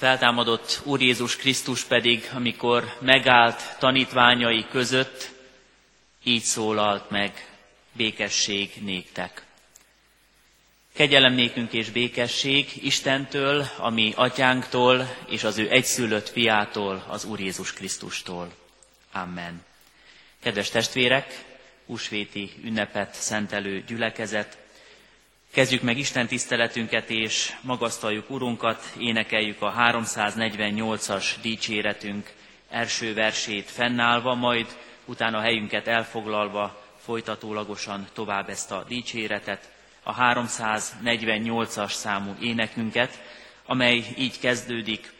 feltámadott Úr Jézus Krisztus pedig, amikor megállt tanítványai között, így szólalt meg, békesség néktek. Kegyelem nékünk és békesség Istentől, ami atyánktól és az ő egyszülött fiától, az Úr Jézus Krisztustól. Amen. Kedves testvérek, húsvéti ünnepet szentelő gyülekezet, Kezdjük meg Isten tiszteletünket, és magasztaljuk Urunkat, énekeljük a 348-as dicséretünk első versét fennállva, majd utána helyünket elfoglalva folytatólagosan tovább ezt a dicséretet, a 348-as számú énekünket, amely így kezdődik,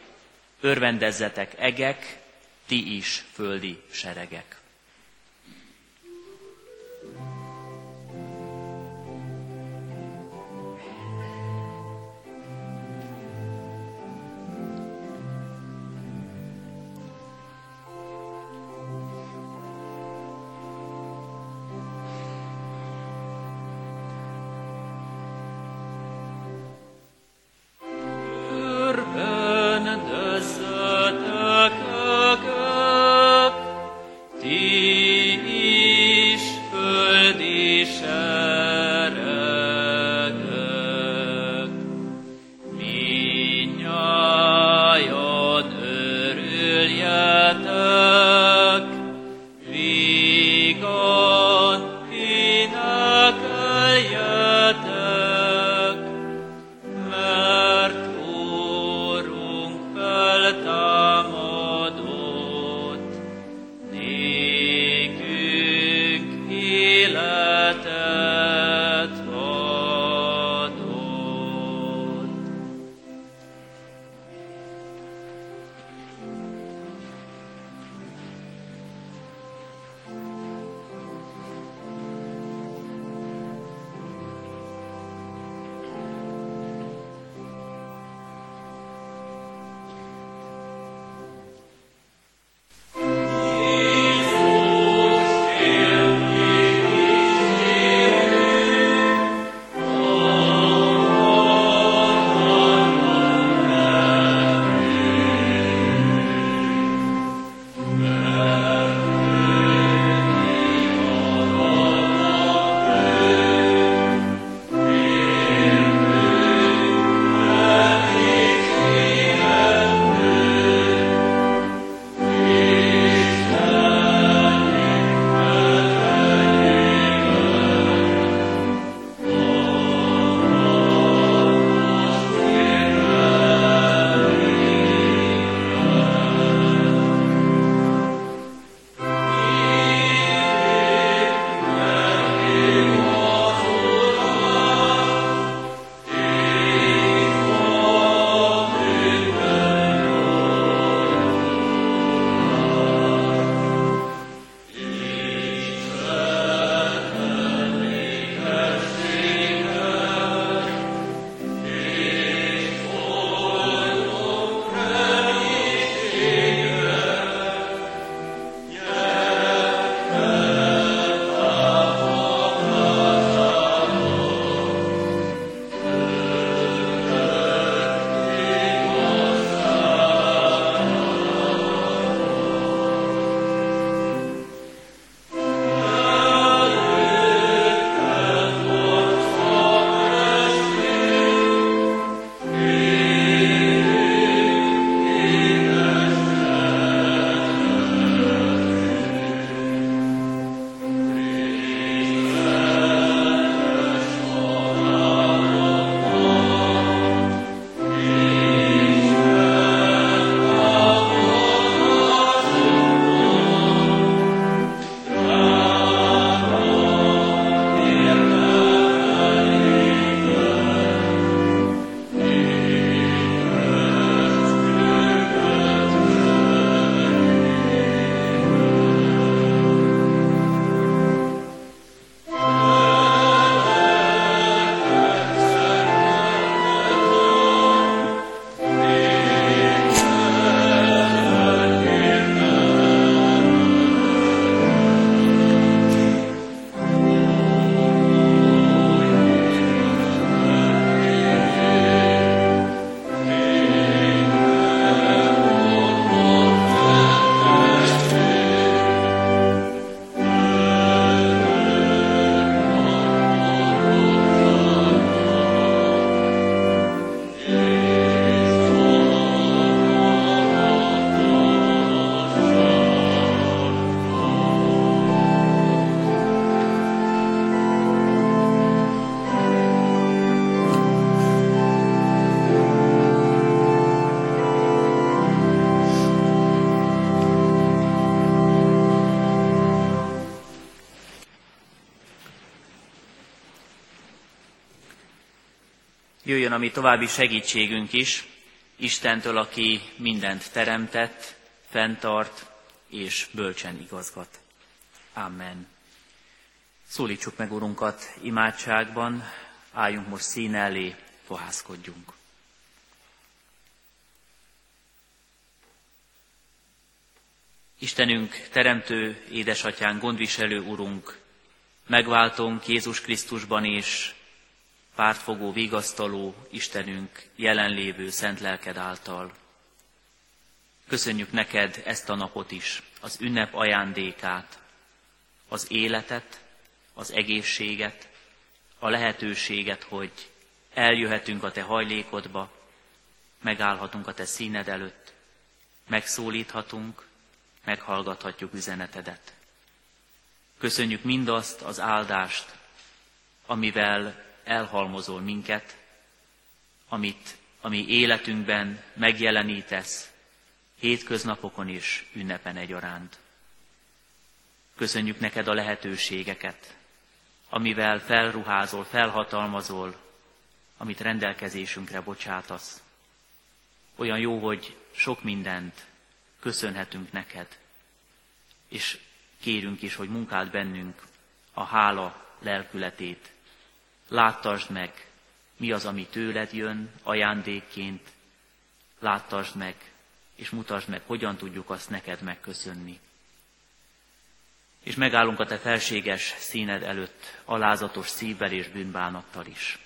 örvendezzetek egek, ti is földi seregek. Jöjjön a mi további segítségünk is, Istentől, aki mindent teremtett, fenntart és bölcsen igazgat. Amen. Szólítsuk meg Urunkat imádságban, álljunk most szín elé, fohászkodjunk. Istenünk, Teremtő, Édesatyán, gondviselő Urunk, megváltunk Jézus Krisztusban és pártfogó, vigasztaló Istenünk jelenlévő szent lelked által. Köszönjük neked ezt a napot is, az ünnep ajándékát, az életet, az egészséget, a lehetőséget, hogy eljöhetünk a te hajlékodba, megállhatunk a te színed előtt, megszólíthatunk, meghallgathatjuk üzenetedet. Köszönjük mindazt az áldást, amivel elhalmozol minket, amit a mi életünkben megjelenítesz, hétköznapokon és ünnepen egyaránt. Köszönjük neked a lehetőségeket, amivel felruházol, felhatalmazol, amit rendelkezésünkre bocsátasz. Olyan jó, hogy sok mindent köszönhetünk neked, és kérünk is, hogy munkáld bennünk a hála lelkületét. Láttasd meg, mi az, ami tőled jön ajándékként, láttasd meg, és mutasd meg, hogyan tudjuk azt neked megköszönni. És megállunk a te felséges színed előtt, alázatos szívvel és bűnbánattal is.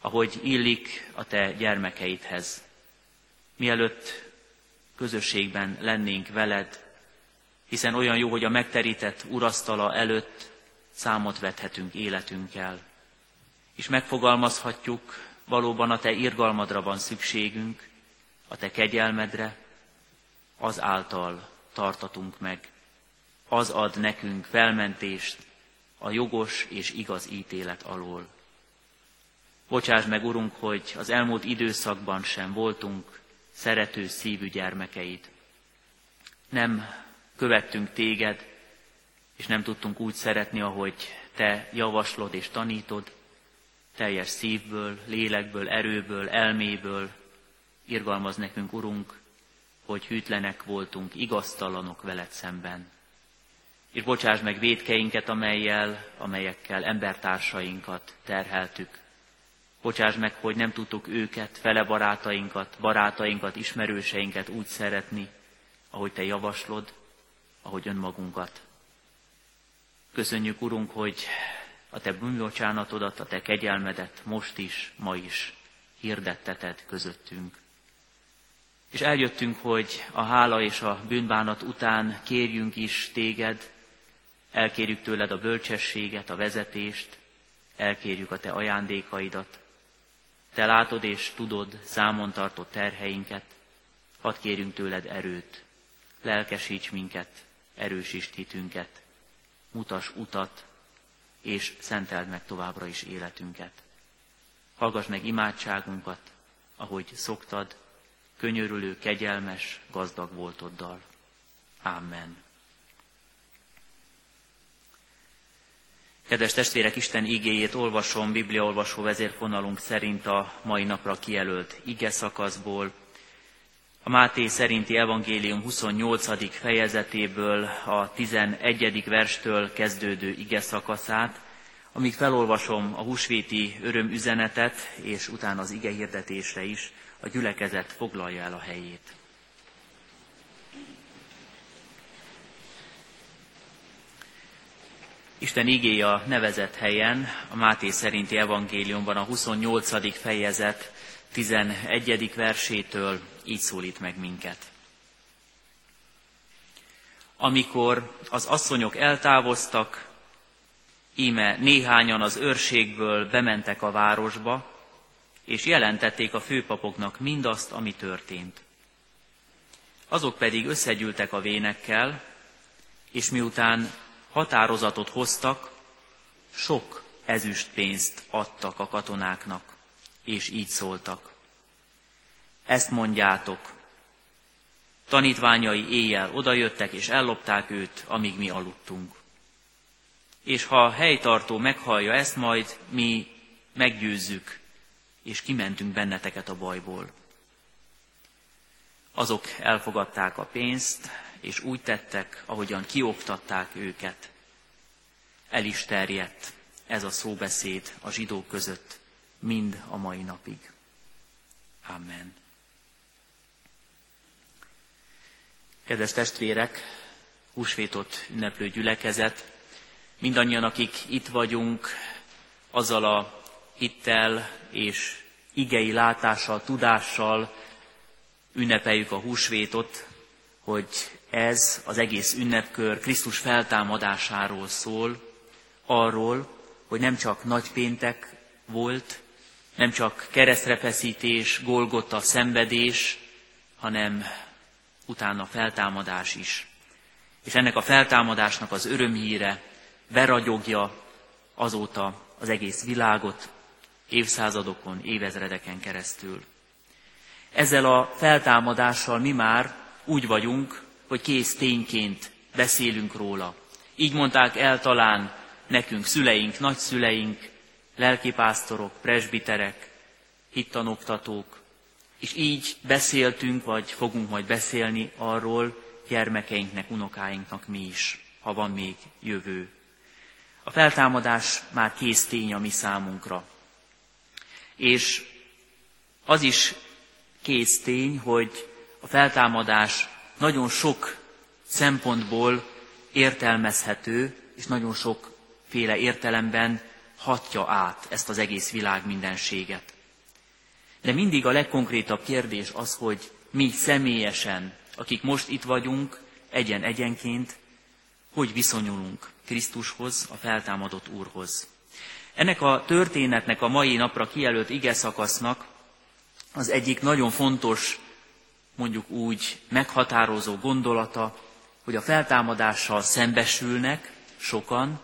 Ahogy illik a te gyermekeidhez, mielőtt közösségben lennénk veled, hiszen olyan jó, hogy a megterített urasztala előtt számot vethetünk életünkkel, és megfogalmazhatjuk, valóban a te irgalmadra van szükségünk, a te kegyelmedre, az által tartatunk meg, az ad nekünk felmentést a jogos és igaz ítélet alól. Bocsáss meg, Urunk, hogy az elmúlt időszakban sem voltunk szerető szívű gyermekeid. Nem követtünk téged, és nem tudtunk úgy szeretni, ahogy te javaslod és tanítod, teljes szívből, lélekből, erőből, elméből, irgalmaz nekünk, Urunk, hogy hűtlenek voltunk, igaztalanok veled szemben. És bocsáss meg védkeinket, amelyel, amelyekkel embertársainkat terheltük. Bocsáss meg, hogy nem tudtuk őket, fele barátainkat, barátainkat, ismerőseinket úgy szeretni, ahogy Te javaslod, ahogy önmagunkat. Köszönjük, Urunk, hogy a Te bűnbocsánatodat, a Te kegyelmedet most is, ma is hirdetteted közöttünk. És eljöttünk, hogy a hála és a bűnbánat után kérjünk is téged, elkérjük tőled a bölcsességet, a vezetést, elkérjük a te ajándékaidat. Te látod és tudod számon tartott terheinket, hadd kérjünk tőled erőt, lelkesíts minket, erősítsd hitünket, mutas utat, és szenteld meg továbbra is életünket. Hallgass meg imádságunkat, ahogy szoktad, könyörülő, kegyelmes, gazdag voltoddal. Amen. Kedves testvérek, Isten igéjét olvasom Bibliaolvasó vezérfonalunk szerint a mai napra kijelölt ige szakaszból. A Máté szerinti evangélium 28. fejezetéből a 11. verstől kezdődő ige szakaszát, amíg felolvasom a húsvéti örömüzenetet, és utána az ige hirdetésre is, a gyülekezet foglalja el a helyét. Isten igéje a nevezett helyen, a Máté szerinti evangéliumban a 28. fejezet 11. versétől így szólít meg minket. Amikor az asszonyok eltávoztak, íme néhányan az őrségből bementek a városba, és jelentették a főpapoknak mindazt, ami történt. Azok pedig összegyűltek a vénekkel, és miután határozatot hoztak, sok ezüstpénzt adtak a katonáknak, és így szóltak. Ezt mondjátok, tanítványai éjjel odajöttek, és ellopták őt, amíg mi aludtunk. És ha a helytartó meghallja ezt, majd mi meggyőzzük, és kimentünk benneteket a bajból. Azok elfogadták a pénzt, és úgy tettek, ahogyan kioktatták őket. El is terjedt ez a szóbeszéd a zsidók között, mind a mai napig. Amen. Kedves testvérek, húsvétot ünneplő gyülekezet, mindannyian, akik itt vagyunk, azzal a hittel és igei látással, tudással ünnepeljük a húsvétot, hogy ez az egész ünnepkör Krisztus feltámadásáról szól, arról, hogy nem csak nagypéntek volt, nem csak keresztrefeszítés, Golgota szenvedés, hanem utána feltámadás is. És ennek a feltámadásnak az örömhíre beragyogja azóta az egész világot, évszázadokon, évezredeken keresztül. Ezzel a feltámadással mi már úgy vagyunk, hogy kész tényként beszélünk róla. Így mondták el talán nekünk szüleink, nagyszüleink, lelkipásztorok, presbiterek, hittanoktatók, és így beszéltünk, vagy fogunk majd beszélni arról gyermekeinknek, unokáinknak mi is, ha van még jövő. A feltámadás már kész tény a mi számunkra. És az is kész tény, hogy a feltámadás nagyon sok szempontból értelmezhető, és nagyon sokféle értelemben hatja át ezt az egész világ mindenséget. De mindig a legkonkrétabb kérdés az, hogy mi személyesen, akik most itt vagyunk, egyen-egyenként, hogy viszonyulunk Krisztushoz, a feltámadott Úrhoz. Ennek a történetnek a mai napra kijelölt ige szakasznak az egyik nagyon fontos, mondjuk úgy meghatározó gondolata, hogy a feltámadással szembesülnek sokan,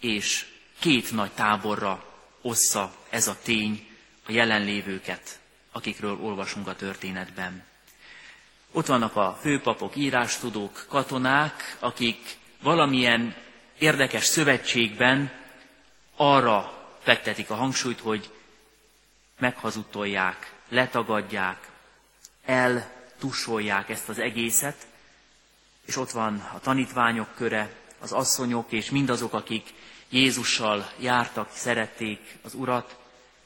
és két nagy táborra ossza ez a tény a jelenlévőket, akikről olvasunk a történetben. Ott vannak a főpapok, írástudók, katonák, akik valamilyen érdekes szövetségben arra fektetik a hangsúlyt, hogy meghazudtolják, letagadják, eltusolják ezt az egészet, és ott van a tanítványok köre, az asszonyok és mindazok, akik Jézussal jártak, szerették az Urat,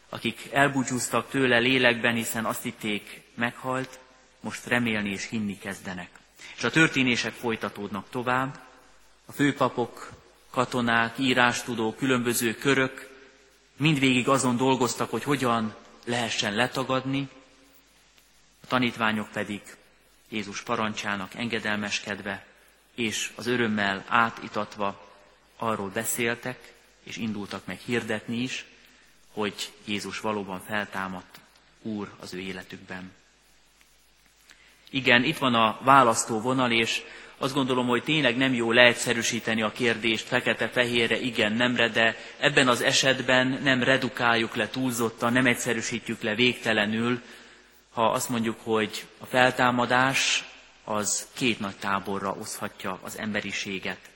akik elbúcsúztak tőle lélekben, hiszen azt hitték, meghalt, most remélni és hinni kezdenek. És a történések folytatódnak tovább. A főpapok, katonák, írástudók, különböző körök mindvégig azon dolgoztak, hogy hogyan lehessen letagadni, a tanítványok pedig Jézus parancsának engedelmeskedve és az örömmel átitatva arról beszéltek, és indultak meg hirdetni is, hogy Jézus valóban feltámadt Úr az ő életükben. Igen, itt van a választó vonal, és azt gondolom, hogy tényleg nem jó leegyszerűsíteni a kérdést fekete-fehérre, igen, nemre, de ebben az esetben nem redukáljuk le túlzottan, nem egyszerűsítjük le végtelenül, ha azt mondjuk, hogy a feltámadás az két nagy táborra oszhatja az emberiséget.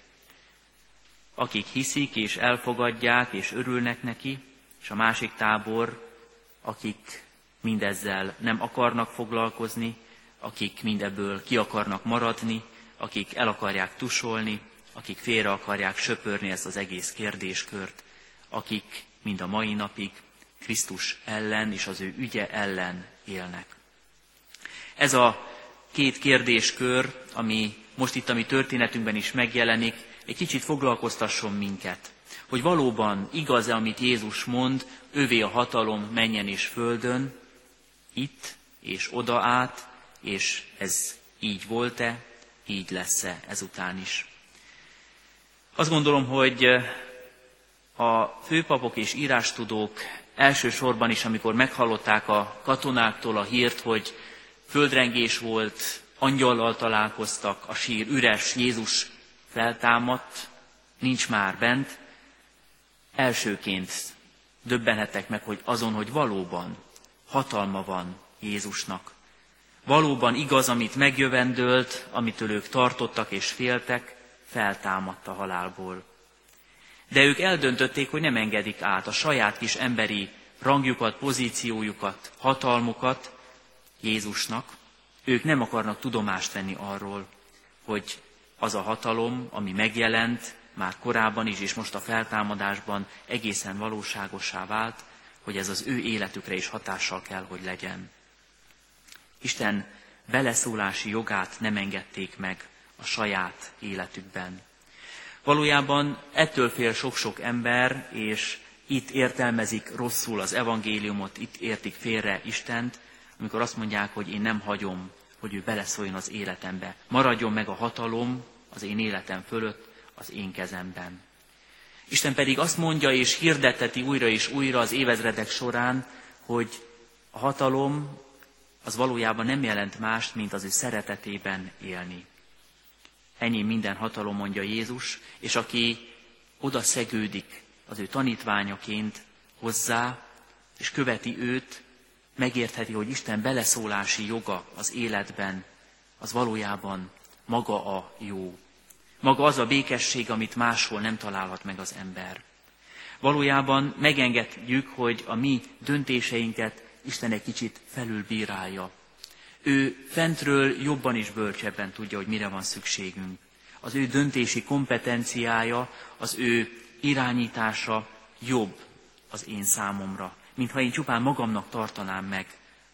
Akik hiszik és elfogadják és örülnek neki, és a másik tábor, akik mindezzel nem akarnak foglalkozni, akik mindebből ki akarnak maradni, akik el akarják tusolni, akik félre akarják söpörni ezt az egész kérdéskört, akik mind a mai napig Krisztus ellen és az ő ügye ellen élnek. Ez a két kérdéskör, ami most itt a mi történetünkben is megjelenik, egy kicsit foglalkoztasson minket hogy valóban igaz-e, amit Jézus mond, ővé a hatalom menjen és földön, itt és oda át, és ez így volt-e, így lesz-e ezután is. Azt gondolom, hogy a főpapok és írástudók elsősorban is, amikor meghallották a katonáktól a hírt, hogy földrengés volt, angyallal találkoztak, a sír üres, Jézus feltámadt, nincs már bent, elsőként döbbenhetek meg, hogy azon, hogy valóban hatalma van Jézusnak. Valóban igaz, amit megjövendölt, amitől ők tartottak és féltek, feltámadt a halálból. De ők eldöntötték, hogy nem engedik át a saját kis emberi rangjukat, pozíciójukat, hatalmukat Jézusnak, ők nem akarnak tudomást venni arról, hogy az a hatalom, ami megjelent már korábban is, és most a feltámadásban egészen valóságosá vált, hogy ez az ő életükre is hatással kell, hogy legyen. Isten beleszólási jogát nem engedték meg a saját életükben. Valójában ettől fél sok-sok ember, és itt értelmezik rosszul az evangéliumot, itt értik félre Istent, amikor azt mondják, hogy én nem hagyom, hogy ő beleszóljon az életembe. Maradjon meg a hatalom az én életem fölött, az én kezemben. Isten pedig azt mondja és hirdeteti újra és újra az évezredek során, hogy a hatalom az valójában nem jelent mást, mint az ő szeretetében élni. Ennyi minden hatalom, mondja Jézus, és aki oda szegődik az ő tanítványaként hozzá, és követi őt, megértheti, hogy Isten beleszólási joga az életben, az valójában maga a jó. Maga az a békesség, amit máshol nem találhat meg az ember. Valójában megengedjük, hogy a mi döntéseinket Isten egy kicsit felülbírálja. Ő fentről jobban és bölcsebben tudja, hogy mire van szükségünk. Az ő döntési kompetenciája, az ő irányítása jobb az én számomra, mintha én csupán magamnak tartanám meg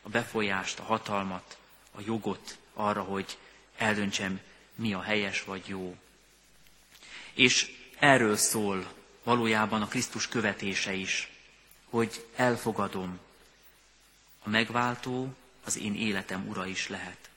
a befolyást, a hatalmat, a jogot arra, hogy eldöntsem, mi a helyes vagy jó. És erről szól valójában a Krisztus követése is, hogy elfogadom, a megváltó az én életem ura is lehet.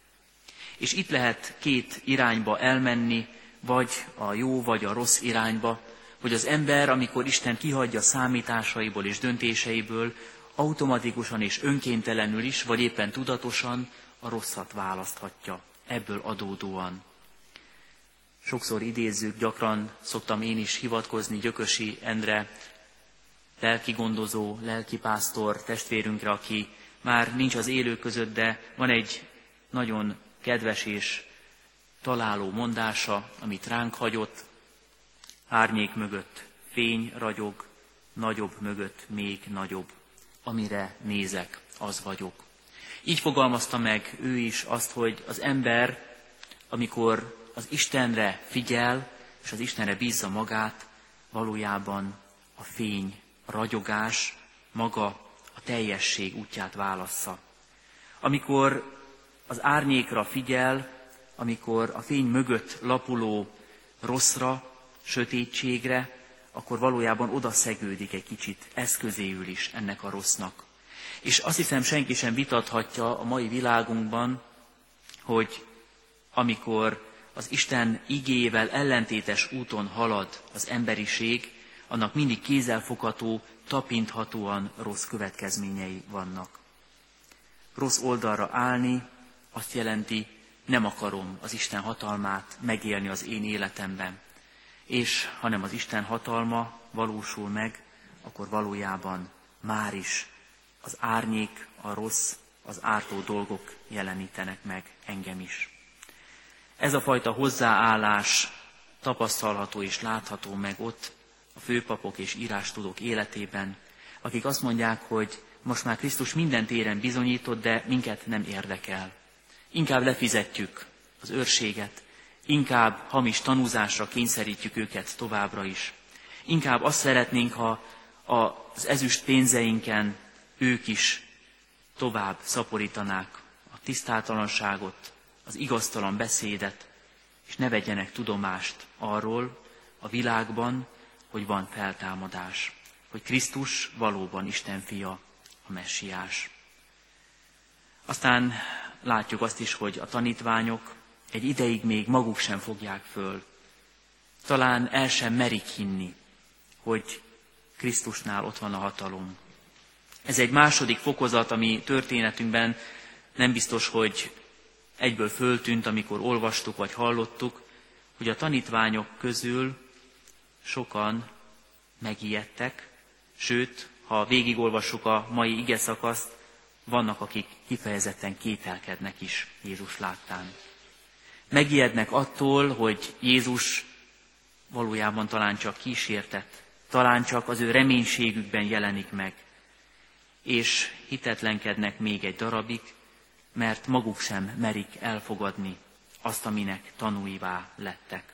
És itt lehet két irányba elmenni, vagy a jó, vagy a rossz irányba, hogy az ember, amikor Isten kihagyja számításaiból és döntéseiből, automatikusan és önkéntelenül is, vagy éppen tudatosan a rosszat választhatja, ebből adódóan. Sokszor idézzük, gyakran szoktam én is hivatkozni Gyökösi Endre, lelkigondozó, lelkipásztor testvérünkre, aki már nincs az élő között, de van egy nagyon kedves és találó mondása, amit ránk hagyott, árnyék mögött fény ragyog, nagyobb mögött még nagyobb. Amire nézek, az vagyok. Így fogalmazta meg ő is azt, hogy az ember, amikor az Istenre figyel, és az Istenre bízza magát, valójában a fény, a ragyogás, maga a teljesség útját válassza. Amikor az árnyékra figyel, amikor a fény mögött lapuló rosszra, sötétségre, akkor valójában oda szegődik egy kicsit eszközéül is ennek a rossznak. És azt hiszem senki sem vitathatja a mai világunkban, hogy amikor az Isten igével ellentétes úton halad az emberiség, annak mindig kézzelfogható, tapinthatóan rossz következményei vannak. Rossz oldalra állni azt jelenti, nem akarom az Isten hatalmát megélni az én életemben és hanem az Isten hatalma valósul meg, akkor valójában már is az árnyék, a rossz, az ártó dolgok jelenítenek meg engem is. Ez a fajta hozzáállás tapasztalható és látható meg ott a főpapok és írástudók életében, akik azt mondják, hogy most már Krisztus minden téren bizonyított, de minket nem érdekel. Inkább lefizetjük az őrséget, Inkább hamis tanúzásra kényszerítjük őket továbbra is. Inkább azt szeretnénk, ha az ezüst pénzeinken ők is tovább szaporítanák a tisztátalanságot, az igaztalan beszédet, és ne vegyenek tudomást arról a világban, hogy van feltámadás, hogy Krisztus valóban Isten fia, a messiás. Aztán látjuk azt is, hogy a tanítványok egy ideig még maguk sem fogják föl. Talán el sem merik hinni, hogy Krisztusnál ott van a hatalom. Ez egy második fokozat, ami történetünkben nem biztos, hogy egyből föltűnt, amikor olvastuk vagy hallottuk, hogy a tanítványok közül sokan megijedtek, sőt, ha végigolvassuk a mai ige szakaszt, vannak, akik kifejezetten kételkednek is Jézus láttán megijednek attól, hogy Jézus valójában talán csak kísértett, talán csak az ő reménységükben jelenik meg. és hitetlenkednek még egy darabig, mert maguk sem merik elfogadni azt, aminek tanúivá lettek.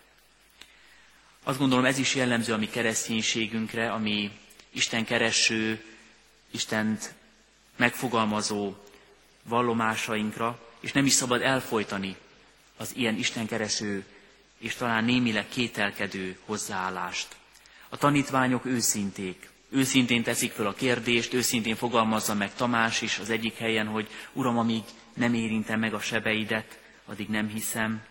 Azt gondolom ez is jellemző a mi kereszténységünkre, ami Isten kereső, Istent megfogalmazó vallomásainkra, és nem is szabad elfolytani az ilyen istenkereső és talán némileg kételkedő hozzáállást. A tanítványok őszinték, őszintén teszik föl a kérdést, őszintén fogalmazza meg Tamás is az egyik helyen, hogy Uram, amíg nem érintem meg a sebeidet, addig nem hiszem.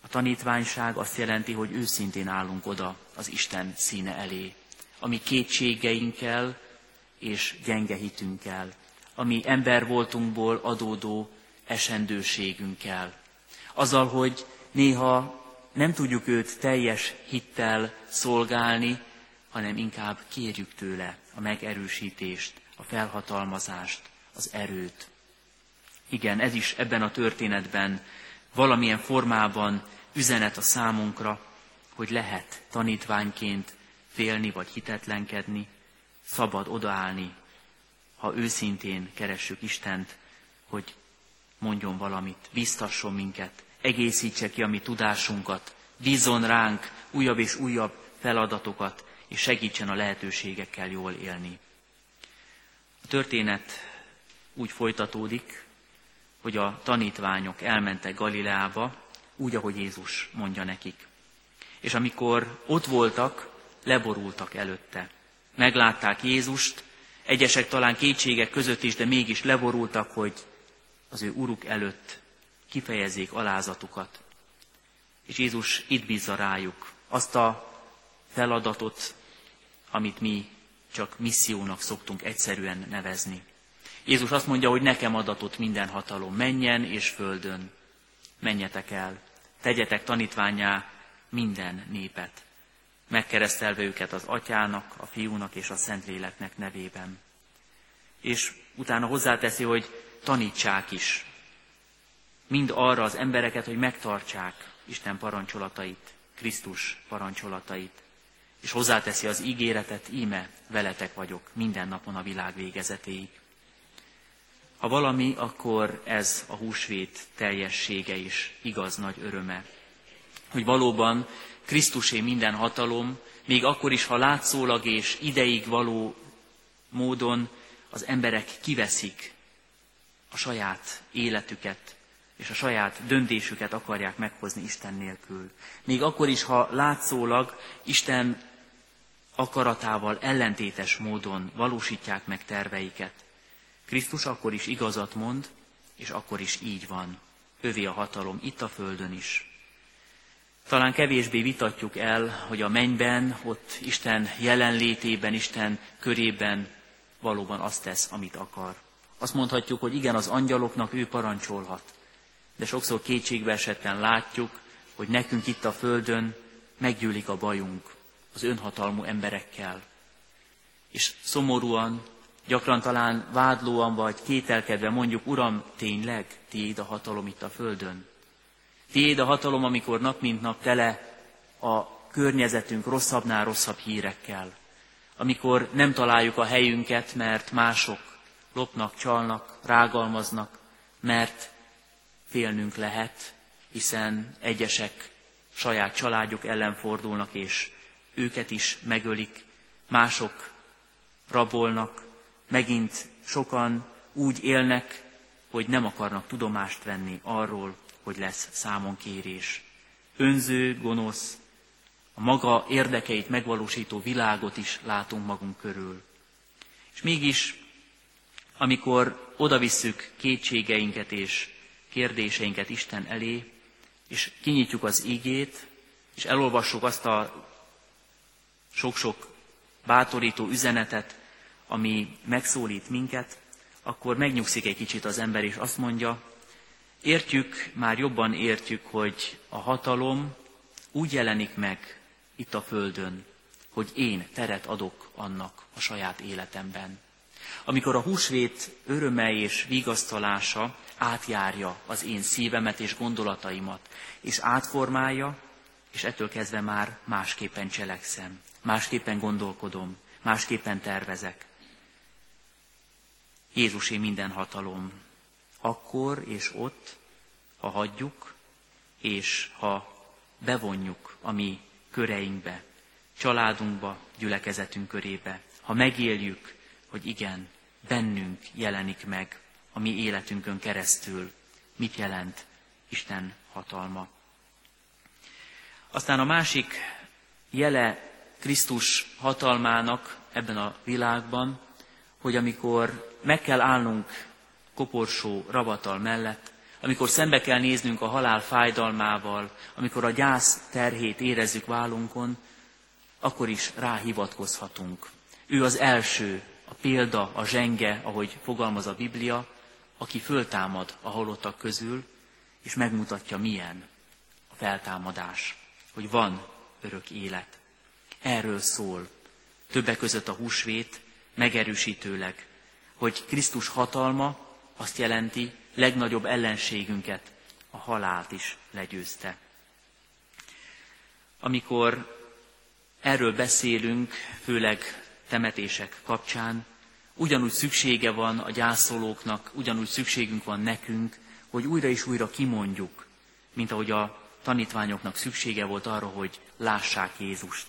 A tanítványság azt jelenti, hogy őszintén állunk oda az Isten színe elé, ami kétségeinkkel és gyenge hitünkkel, ami ember voltunkból adódó esendőségünkkel. Azzal, hogy néha nem tudjuk őt teljes hittel szolgálni, hanem inkább kérjük tőle a megerősítést, a felhatalmazást, az erőt. Igen, ez is ebben a történetben valamilyen formában üzenet a számunkra, hogy lehet tanítványként félni vagy hitetlenkedni, szabad odaállni, ha őszintén keressük Istent, hogy mondjon valamit, biztasson minket, egészítse ki a mi tudásunkat, bízzon ránk újabb és újabb feladatokat, és segítsen a lehetőségekkel jól élni. A történet úgy folytatódik, hogy a tanítványok elmentek Galileába, úgy, ahogy Jézus mondja nekik. És amikor ott voltak, leborultak előtte. Meglátták Jézust, egyesek talán kétségek között is, de mégis leborultak, hogy az ő uruk előtt kifejezzék alázatukat. És Jézus itt bízza rájuk azt a feladatot, amit mi csak missziónak szoktunk egyszerűen nevezni. Jézus azt mondja, hogy nekem adatot minden hatalom, menjen és földön. Menjetek el, tegyetek tanítványá minden népet, megkeresztelve őket az atyának, a fiúnak és a szentléleknek nevében. És utána hozzáteszi, hogy tanítsák is mind arra az embereket, hogy megtartsák Isten parancsolatait, Krisztus parancsolatait. És hozzáteszi az ígéretet, íme veletek vagyok minden napon a világ végezetéig. Ha valami, akkor ez a húsvét teljessége is igaz nagy öröme. Hogy valóban Krisztusé minden hatalom, még akkor is, ha látszólag és ideig való módon az emberek kiveszik a saját életüket, és a saját döntésüket akarják meghozni Isten nélkül. Még akkor is, ha látszólag Isten akaratával ellentétes módon valósítják meg terveiket. Krisztus akkor is igazat mond, és akkor is így van. Övé a hatalom itt a földön is. Talán kevésbé vitatjuk el, hogy a mennyben, ott Isten jelenlétében, Isten körében valóban azt tesz, amit akar. Azt mondhatjuk, hogy igen, az angyaloknak ő parancsolhat de sokszor kétségbe esetten látjuk, hogy nekünk itt a Földön meggyűlik a bajunk az önhatalmú emberekkel. És szomorúan, gyakran talán vádlóan vagy kételkedve mondjuk, Uram, tényleg tiéd a hatalom itt a Földön? Tiéd a hatalom, amikor nap mint nap tele a környezetünk rosszabbnál rosszabb hírekkel. Amikor nem találjuk a helyünket, mert mások lopnak, csalnak, rágalmaznak, mert félnünk lehet, hiszen egyesek saját családjuk ellen fordulnak, és őket is megölik, mások rabolnak, megint sokan úgy élnek, hogy nem akarnak tudomást venni arról, hogy lesz számon kérés. Önző, gonosz, a maga érdekeit megvalósító világot is látunk magunk körül. És mégis, amikor odavisszük kétségeinket és kérdéseinket Isten elé, és kinyitjuk az ígét, és elolvassuk azt a sok-sok bátorító üzenetet, ami megszólít minket, akkor megnyugszik egy kicsit az ember, és azt mondja, értjük, már jobban értjük, hogy a hatalom úgy jelenik meg itt a Földön, hogy én teret adok annak a saját életemben. Amikor a húsvét öröme és vigasztalása átjárja az én szívemet és gondolataimat, és átformálja, és ettől kezdve már másképpen cselekszem, másképpen gondolkodom, másképpen tervezek. Jézusé minden hatalom. Akkor és ott, ha hagyjuk, és ha bevonjuk a mi köreinkbe, családunkba, gyülekezetünk körébe, ha megéljük, hogy igen, bennünk jelenik meg a mi életünkön keresztül, mit jelent Isten hatalma. Aztán a másik jele Krisztus hatalmának ebben a világban, hogy amikor meg kell állnunk koporsó ravatal mellett, amikor szembe kell néznünk a halál fájdalmával, amikor a gyász terhét érezzük vállunkon, akkor is ráhivatkozhatunk. Ő az első, a példa, a zsenge, ahogy fogalmaz a Biblia, aki föltámad a halottak közül, és megmutatja, milyen a feltámadás, hogy van örök élet. Erről szól. Többek között a húsvét megerősítőleg, hogy Krisztus hatalma azt jelenti, legnagyobb ellenségünket, a halált is legyőzte. Amikor erről beszélünk, főleg temetések kapcsán, ugyanúgy szüksége van a gyászolóknak, ugyanúgy szükségünk van nekünk, hogy újra és újra kimondjuk, mint ahogy a tanítványoknak szüksége volt arra, hogy lássák Jézust,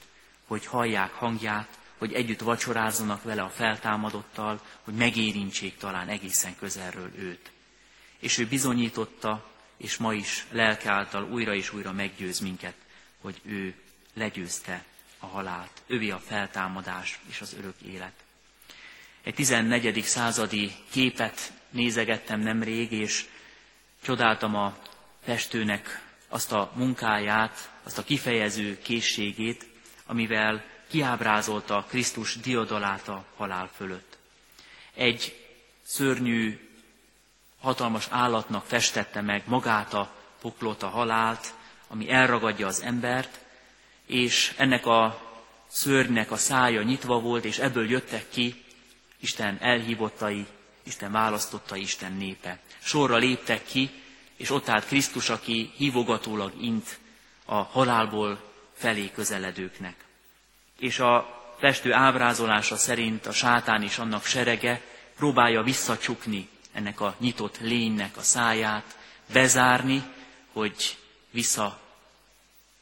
hogy hallják hangját, hogy együtt vacsorázzanak vele a feltámadottal, hogy megérintsék talán egészen közelről őt. És ő bizonyította, és ma is lelke által újra és újra meggyőz minket, hogy ő legyőzte a halált, ővé a feltámadás és az örök élet. Egy 14. századi képet nézegettem nemrég, és csodáltam a festőnek azt a munkáját, azt a kifejező készségét, amivel kiábrázolta Krisztus diadalát a halál fölött. Egy szörnyű, hatalmas állatnak festette meg magát a poklot, a halált, ami elragadja az embert, és ennek a szörnynek a szája nyitva volt, és ebből jöttek ki Isten elhívottai, Isten választottai, Isten népe. Sorra léptek ki, és ott állt Krisztus, aki hívogatólag int a halálból felé közeledőknek. És a festő ábrázolása szerint a sátán és annak serege próbálja visszacsukni ennek a nyitott lénynek a száját, bezárni, hogy vissza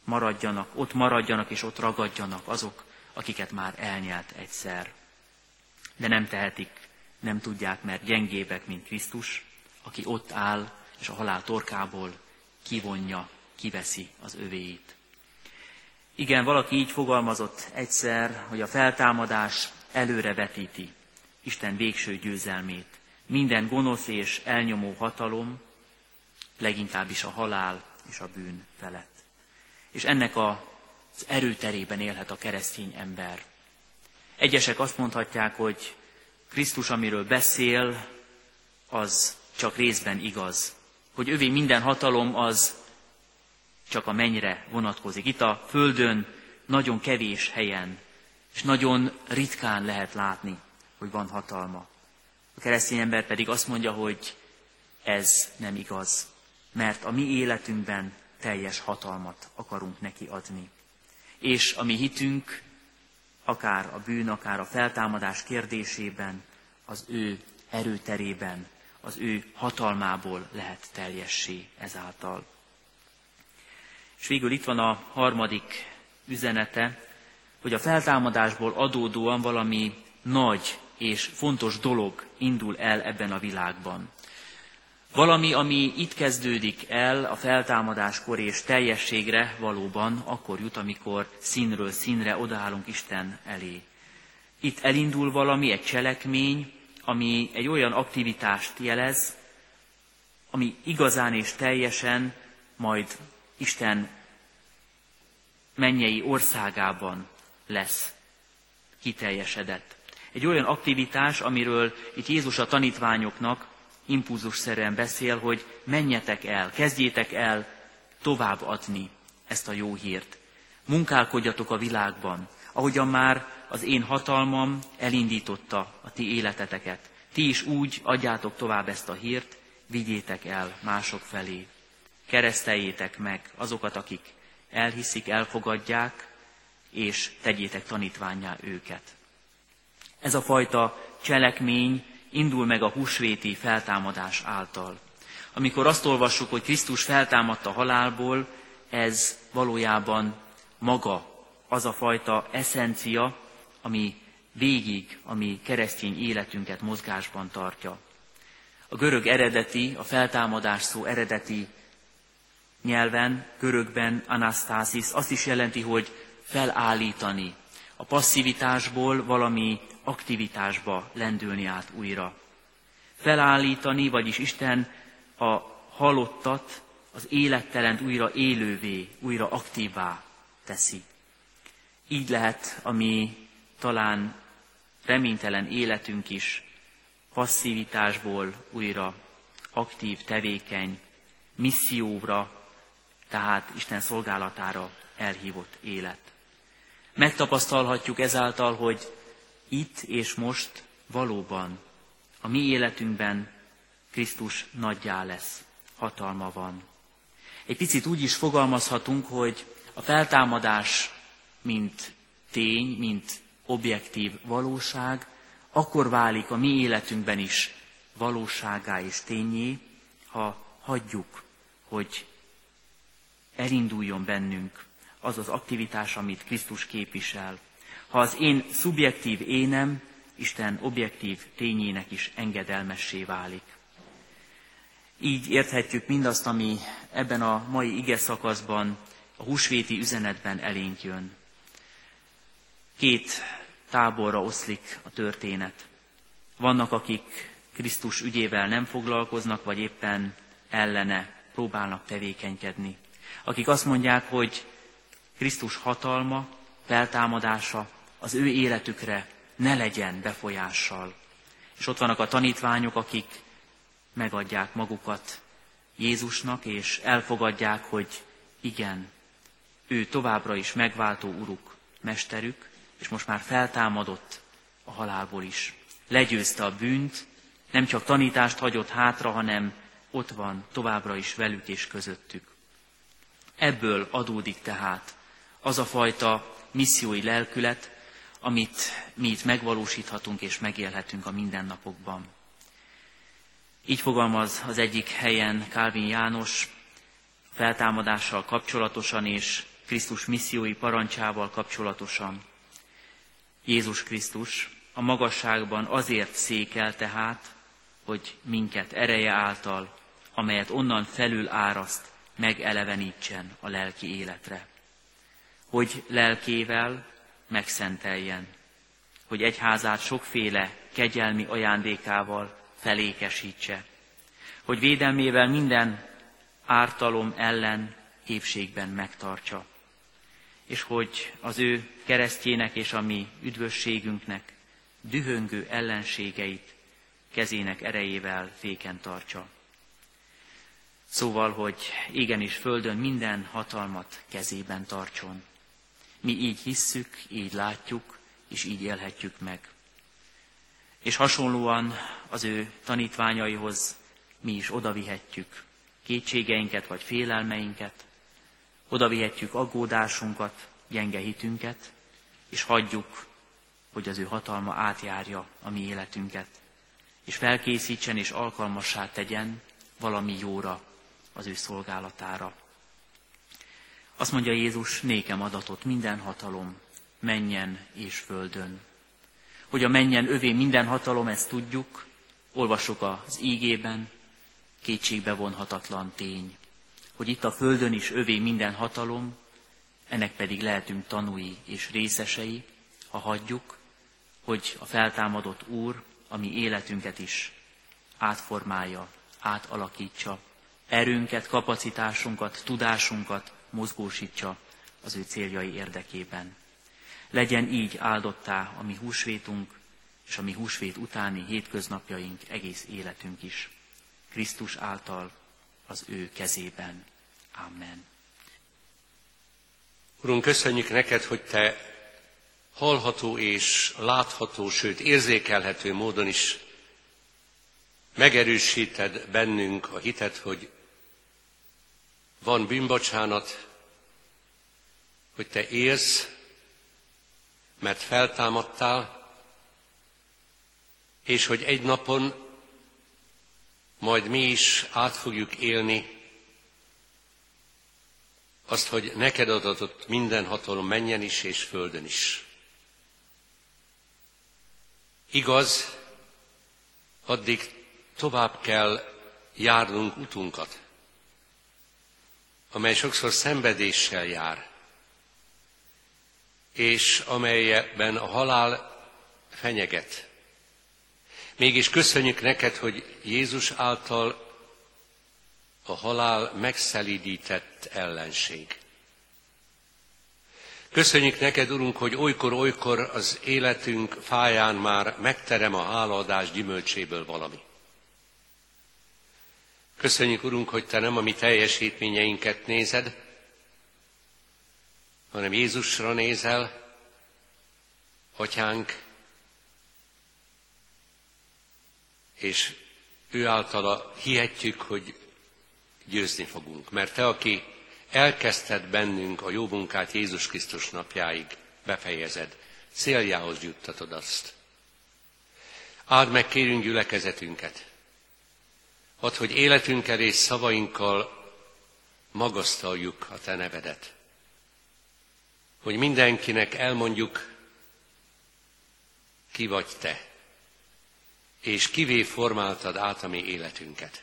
maradjanak, ott maradjanak és ott ragadjanak azok, akiket már elnyelt egyszer. De nem tehetik, nem tudják, mert gyengébek, mint Krisztus, aki ott áll, és a halál torkából kivonja, kiveszi az övéit. Igen, valaki így fogalmazott egyszer, hogy a feltámadás előrevetíti Isten végső győzelmét. Minden gonosz és elnyomó hatalom, leginkább is a halál és a bűn felett. És ennek az erőterében élhet a keresztény ember. Egyesek azt mondhatják, hogy Krisztus, amiről beszél, az csak részben igaz. Hogy övé minden hatalom az csak a mennyre vonatkozik. Itt a Földön nagyon kevés helyen, és nagyon ritkán lehet látni, hogy van hatalma. A keresztény ember pedig azt mondja, hogy ez nem igaz, mert a mi életünkben teljes hatalmat akarunk neki adni. És a mi hitünk, akár a bűn, akár a feltámadás kérdésében, az ő erőterében, az ő hatalmából lehet teljessé ezáltal. És végül itt van a harmadik üzenete, hogy a feltámadásból adódóan valami nagy és fontos dolog indul el ebben a világban. Valami, ami itt kezdődik el a feltámadáskor és teljességre valóban akkor jut, amikor színről színre odaállunk Isten elé. Itt elindul valami, egy cselekmény, ami egy olyan aktivitást jelez, ami igazán és teljesen majd Isten mennyei országában lesz kiteljesedett. Egy olyan aktivitás, amiről itt Jézus a tanítványoknak impulzusszerűen beszél, hogy menjetek el, kezdjétek el tovább adni ezt a jó hírt. Munkálkodjatok a világban, ahogyan már az én hatalmam elindította a ti életeteket. Ti is úgy adjátok tovább ezt a hírt, vigyétek el mások felé kereszteljétek meg azokat, akik elhiszik, elfogadják, és tegyétek tanítványá őket. Ez a fajta cselekmény indul meg a húsvéti feltámadás által. Amikor azt olvassuk, hogy Krisztus feltámadta halálból, ez valójában maga az a fajta eszencia, ami végig, ami keresztény életünket mozgásban tartja. A görög eredeti, a feltámadás szó eredeti nyelven, görögben anasztásis azt is jelenti, hogy felállítani, a passzivitásból valami aktivitásba lendülni át újra. Felállítani, vagyis Isten a halottat, az élettelent újra élővé, újra aktívá teszi. Így lehet a mi talán reménytelen életünk is passzivitásból újra aktív, tevékeny, misszióra, tehát Isten szolgálatára elhívott élet. Megtapasztalhatjuk ezáltal, hogy itt és most valóban a mi életünkben Krisztus nagyjá lesz, hatalma van. Egy picit úgy is fogalmazhatunk, hogy a feltámadás, mint tény, mint objektív valóság, akkor válik a mi életünkben is valóságá és tényé, ha hagyjuk, hogy elinduljon bennünk az az aktivitás, amit Krisztus képvisel. Ha az én szubjektív énem Isten objektív tényének is engedelmessé válik. Így érthetjük mindazt, ami ebben a mai ige szakaszban, a húsvéti üzenetben elénk jön. Két táborra oszlik a történet. Vannak, akik Krisztus ügyével nem foglalkoznak, vagy éppen ellene próbálnak tevékenykedni. Akik azt mondják, hogy Krisztus hatalma, feltámadása az ő életükre ne legyen befolyással. És ott vannak a tanítványok, akik megadják magukat Jézusnak, és elfogadják, hogy igen, ő továbbra is megváltó uruk, mesterük, és most már feltámadott a halálból is. Legyőzte a bűnt, nem csak tanítást hagyott hátra, hanem ott van továbbra is velük és közöttük. Ebből adódik tehát az a fajta missziói lelkület, amit mi itt megvalósíthatunk és megélhetünk a mindennapokban. Így fogalmaz az egyik helyen Kálvin János feltámadással kapcsolatosan és Krisztus missziói parancsával kapcsolatosan. Jézus Krisztus a magasságban azért székel tehát, hogy minket ereje által, amelyet onnan felül áraszt, megelevenítsen a lelki életre. Hogy lelkével megszenteljen, hogy egyházát sokféle kegyelmi ajándékával felékesítse, hogy védelmével minden ártalom ellen épségben megtartsa, és hogy az ő keresztjének és a mi üdvösségünknek dühöngő ellenségeit kezének erejével féken tartsa. Szóval, hogy égen és földön minden hatalmat kezében tartson. Mi így hisszük, így látjuk, és így élhetjük meg. És hasonlóan az ő tanítványaihoz mi is odavihetjük kétségeinket vagy félelmeinket, odavihetjük aggódásunkat, gyenge hitünket, és hagyjuk, hogy az ő hatalma átjárja a mi életünket, és felkészítsen és alkalmassá tegyen valami jóra az ő szolgálatára. Azt mondja Jézus, nékem adatot minden hatalom, menjen és földön. Hogy a menjen övé minden hatalom, ezt tudjuk, olvasok az ígében, kétségbe vonhatatlan tény. Hogy itt a földön is övé minden hatalom, ennek pedig lehetünk tanúi és részesei, ha hagyjuk, hogy a feltámadott Úr a mi életünket is átformálja, átalakítsa, erőnket, kapacitásunkat, tudásunkat mozgósítsa az ő céljai érdekében. Legyen így áldottá a mi húsvétunk, és a mi húsvét utáni hétköznapjaink, egész életünk is. Krisztus által az ő kezében. Amen. Urunk, köszönjük neked, hogy te hallható és látható, sőt érzékelhető módon is megerősíted bennünk a hitet, hogy van bűnbocsánat, hogy te élsz, mert feltámadtál, és hogy egy napon majd mi is át fogjuk élni azt, hogy neked adatott minden hatalom menjen is és földön is. Igaz, addig tovább kell járnunk utunkat, amely sokszor szenvedéssel jár, és amelyben a halál fenyeget. Mégis köszönjük neked, hogy Jézus által a halál megszelidített ellenség. Köszönjük neked, Urunk, hogy olykor-olykor az életünk fáján már megterem a hálaadás gyümölcséből valami. Köszönjük, Urunk, hogy Te nem a mi teljesítményeinket nézed, hanem Jézusra nézel, Atyánk, és ő általa hihetjük, hogy győzni fogunk. Mert Te, aki elkezdted bennünk a jó munkát Jézus Krisztus napjáig, befejezed, céljához juttatod azt. Áld meg, kérünk gyülekezetünket. Add, hogy életünkkel és szavainkkal magasztaljuk a Te nevedet. Hogy mindenkinek elmondjuk, ki vagy Te, és kivé formáltad át a mi életünket.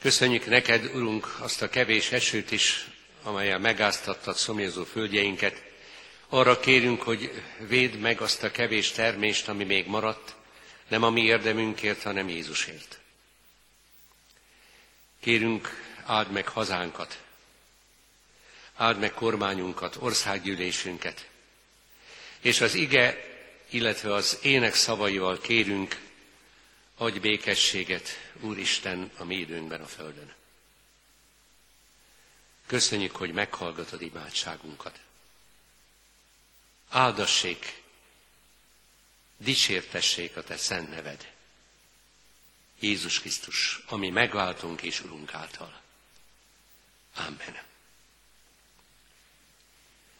Köszönjük neked, Urunk, azt a kevés esőt is, amelyen megáztattad szomjazó földjeinket. Arra kérünk, hogy védd meg azt a kevés termést, ami még maradt, nem a mi érdemünkért, hanem Jézusért. Kérünk, áld meg hazánkat, áld meg kormányunkat, országgyűlésünket, és az ige, illetve az ének szavaival kérünk, adj békességet, Úristen, a mi időnkben a Földön. Köszönjük, hogy meghallgatod imádságunkat. Áldassék, dicsértessék a Te szent neved. Jézus Krisztus, ami megváltunk és Urunk által. Amen.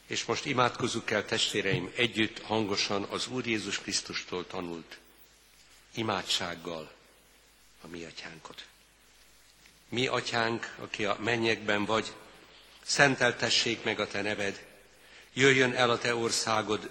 És most imádkozzuk el, testvéreim, együtt, hangosan az Úr Jézus Krisztustól tanult imádsággal a mi atyánkot. Mi atyánk, aki a mennyekben vagy, szenteltessék meg a te neved, jöjjön el a te országod,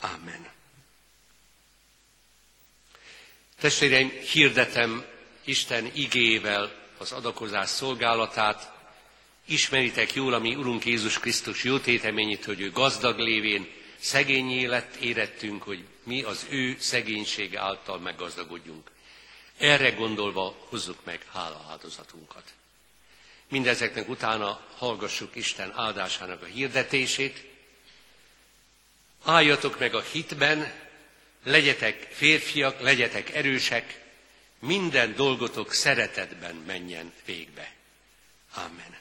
Amen. Testvéreim, hirdetem Isten igével az adakozás szolgálatát. Ismeritek jól a mi Urunk Jézus Krisztus jó téteményét, hogy ő gazdag lévén szegényé lett, érettünk, hogy mi az ő szegénység által meggazdagodjunk. Erre gondolva hozzuk meg áldozatunkat. Mindezeknek utána hallgassuk Isten áldásának a hirdetését. Álljatok meg a hitben, legyetek férfiak, legyetek erősek, minden dolgotok szeretetben menjen végbe. Amen.